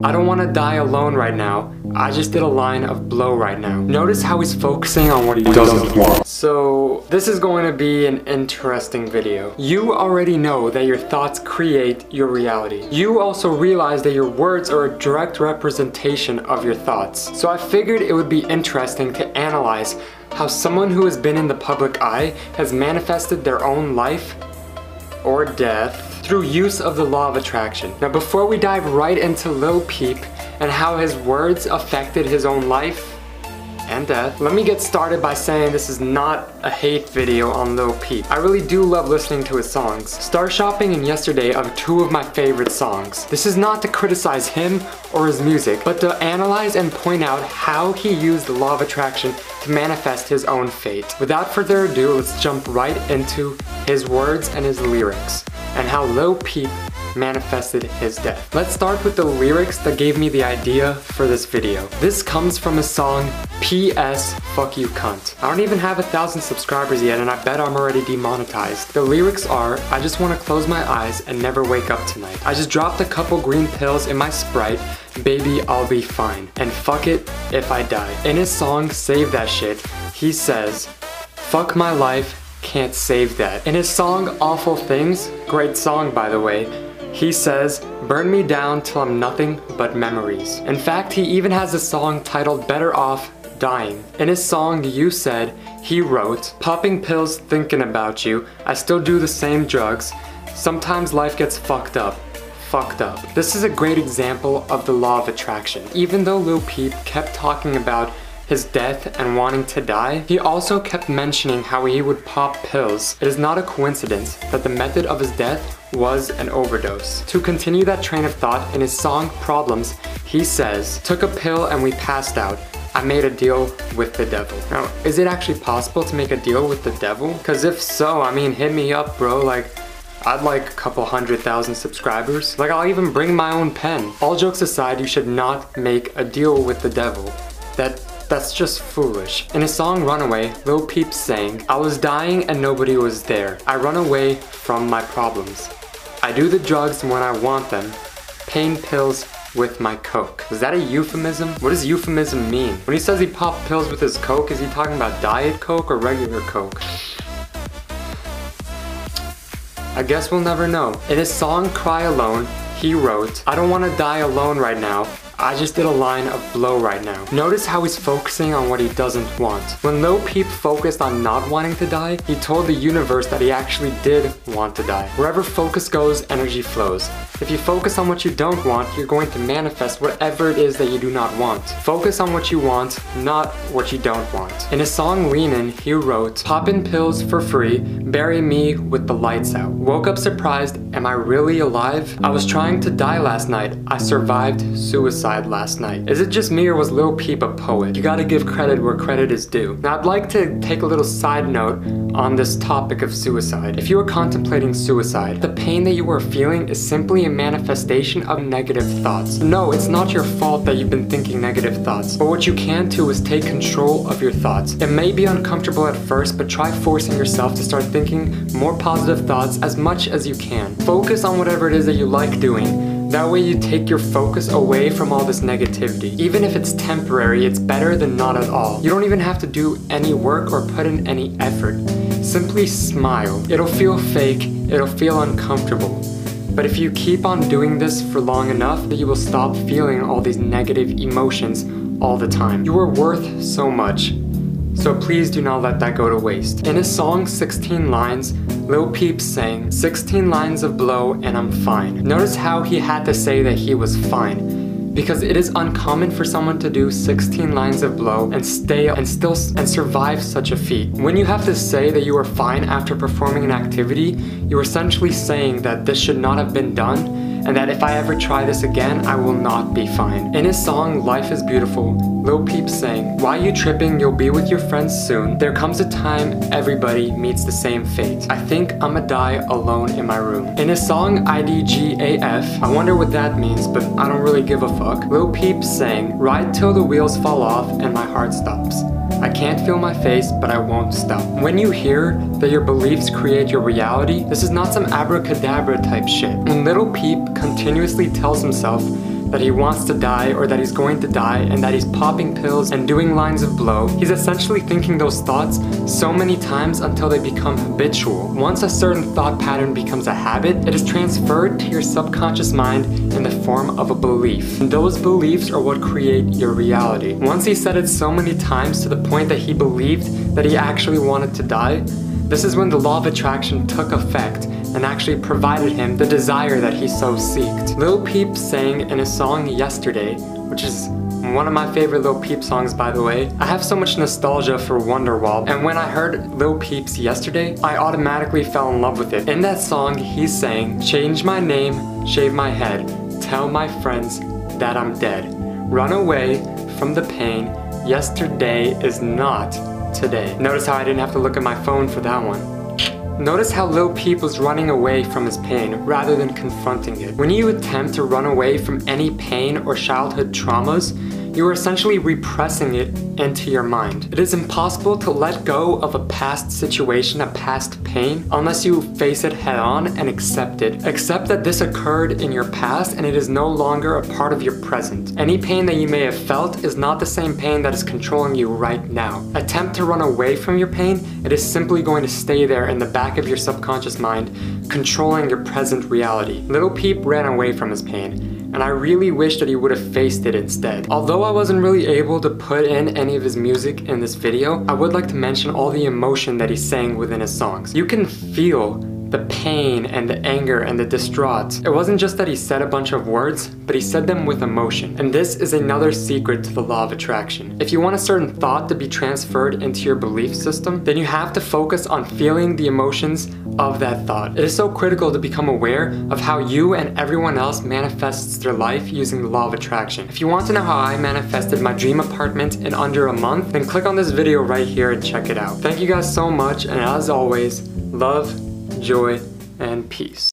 I don't want to die alone right now. I just did a line of blow right now. Notice how he's focusing on what he doesn't want. So this is going to be an interesting video. You already know that your thoughts create your reality. You also realize that your words are a direct representation of your thoughts. So I figured it would be interesting to analyze how someone who has been in the public eye has manifested their own life or death through use of the law of attraction. Now before we dive right into Lil Peep and how his words affected his own life and death, let me get started by saying this is not a hate video on Lil Peep. I really do love listening to his songs. Star Shopping and Yesterday are two of my favorite songs. This is not to criticize him or his music, but to analyze and point out how he used the law of attraction to manifest his own fate. Without further ado, let's jump right into his words and his lyrics and how Lil Peep manifested his death. Let's start with the lyrics that gave me the idea for this video. This comes from a song, P.S. Fuck You Cunt. I don't even have a thousand subscribers yet and I bet I'm already demonetized. The lyrics are, I just want to close my eyes and never wake up tonight. I just dropped a couple green pills in my Sprite, baby I'll be fine. And fuck it if I die. In his song, Save That Shit, he says, Fuck my life, can't save that. In his song Awful Things, great song by the way, he says, burn me down till I'm nothing but memories. In fact, he even has a song titled Better Off Dying. In his song You Said, he wrote, popping pills thinking about you, I still do the same drugs, sometimes life gets fucked up fucked up. This is a great example of the law of attraction. Even though Lil Peep kept talking about his death and wanting to die, he also kept mentioning how he would pop pills. It is not a coincidence that the method of his death was an overdose. To continue that train of thought, in his song Problems, he says, Took a pill and we passed out. I made a deal with the devil. Now, is it actually possible to make a deal with the devil? Cause if so, I mean, hit me up, bro. Like, I'd like a couple hundred thousand subscribers. Like, I'll even bring my own pen. All jokes aside, you should not make a deal with the devil. That that's just foolish. In his song Runaway, Lil Peep sang, I was dying and nobody was there. I run away from my problems. I do the drugs when I want them. Pain pills with my coke. Is that a euphemism? What does euphemism mean? When he says he popped pills with his coke, is he talking about diet coke or regular coke? I guess we'll never know. In his song Cry Alone, he wrote, I don't want to die alone right now. I just did a line of blow right now. Notice how he's focusing on what he doesn't want. When Lil Peep focused on not wanting to die, he told the universe that he actually did want to die. Wherever focus goes, energy flows. If you focus on what you don't want, you're going to manifest whatever it is that you do not want. Focus on what you want, not what you don't want. In his song Leanin', he wrote, Poppin' pills for free, bury me with the lights out. Woke up surprised, am I really alive? I was trying to die last night, I survived suicide last night. Is it just me or was Lil Peep a poet? You gotta give credit where credit is due. Now I'd like to take a little side note on this topic of suicide. If you are contemplating suicide, the pain that you are feeling is simply a manifestation of negative thoughts. No, it's not your fault that you've been thinking negative thoughts, but what you can do is take control of your thoughts. It may be uncomfortable at first, but try forcing yourself to start thinking more positive thoughts as much as you can. Focus on whatever it is that you like doing that way you take your focus away from all this negativity. Even if it's temporary, it's better than not at all. You don't even have to do any work or put in any effort. Simply smile. It'll feel fake, it'll feel uncomfortable. But if you keep on doing this for long enough, you will stop feeling all these negative emotions all the time. You are worth so much. So please do not let that go to waste. In his song 16 Lines, Lil Peep sang 16 lines of blow and I'm fine. Notice how he had to say that he was fine because it is uncommon for someone to do 16 lines of blow and stay and still and survive such a feat. When you have to say that you are fine after performing an activity, you're essentially saying that this should not have been done and that if I ever try this again, I will not be fine. In his song, Life is Beautiful, Lil Peep sang, Why you tripping, you'll be with your friends soon. There comes a time everybody meets the same fate. I think I'ma die alone in my room. In his song, IDGAF, I wonder what that means, but I don't really give a fuck. Lil Peep sang, Ride till the wheels fall off and my heart stops. I can't feel my face, but I won't stop. When you hear that your beliefs create your reality, this is not some abracadabra type shit. When Little Peep continuously tells himself that he wants to die or that he's going to die and that he's popping pills and doing lines of blow, he's essentially thinking those thoughts so many times until they become habitual. Once a certain thought pattern becomes a habit, it is transferred to your subconscious mind in the form of a belief. And those beliefs are what create your reality. Once he said it so many times to the point that he believed that he actually wanted to die, this is when the law of attraction took effect and actually provided him the desire that he so seeked. Lil Peep sang in a song yesterday, which is one of my favorite Lil Peep songs by the way. I have so much nostalgia for Wonderwall and when I heard Lil Peep's yesterday, I automatically fell in love with it. In that song, he sang, change my name, shave my head, tell my friends that I'm dead. Run away from the pain, yesterday is not today. Notice how I didn't have to look at my phone for that one. Notice how Lil Peep was running away from his pain rather than confronting it. When you attempt to run away from any pain or childhood traumas, you are essentially repressing it into your mind. It is impossible to let go of a past situation, a past pain, unless you face it head on and accept it. Accept that this occurred in your past and it is no longer a part of your present. Any pain that you may have felt is not the same pain that is controlling you right now. Attempt to run away from your pain, it is simply going to stay there in the back of your subconscious mind, controlling your present reality. Little Peep ran away from his pain and I really wish that he would have faced it instead. Although I wasn't really able to put in any of his music in this video, I would like to mention all the emotion that he sang within his songs. You can feel the pain and the anger and the distraught. It wasn't just that he said a bunch of words, but he said them with emotion. And this is another secret to the law of attraction. If you want a certain thought to be transferred into your belief system, then you have to focus on feeling the emotions of that thought. It is so critical to become aware of how you and everyone else manifests their life using the law of attraction. If you want to know how I manifested my dream apartment in under a month, then click on this video right here and check it out. Thank you guys so much, and as always, love, joy, and peace.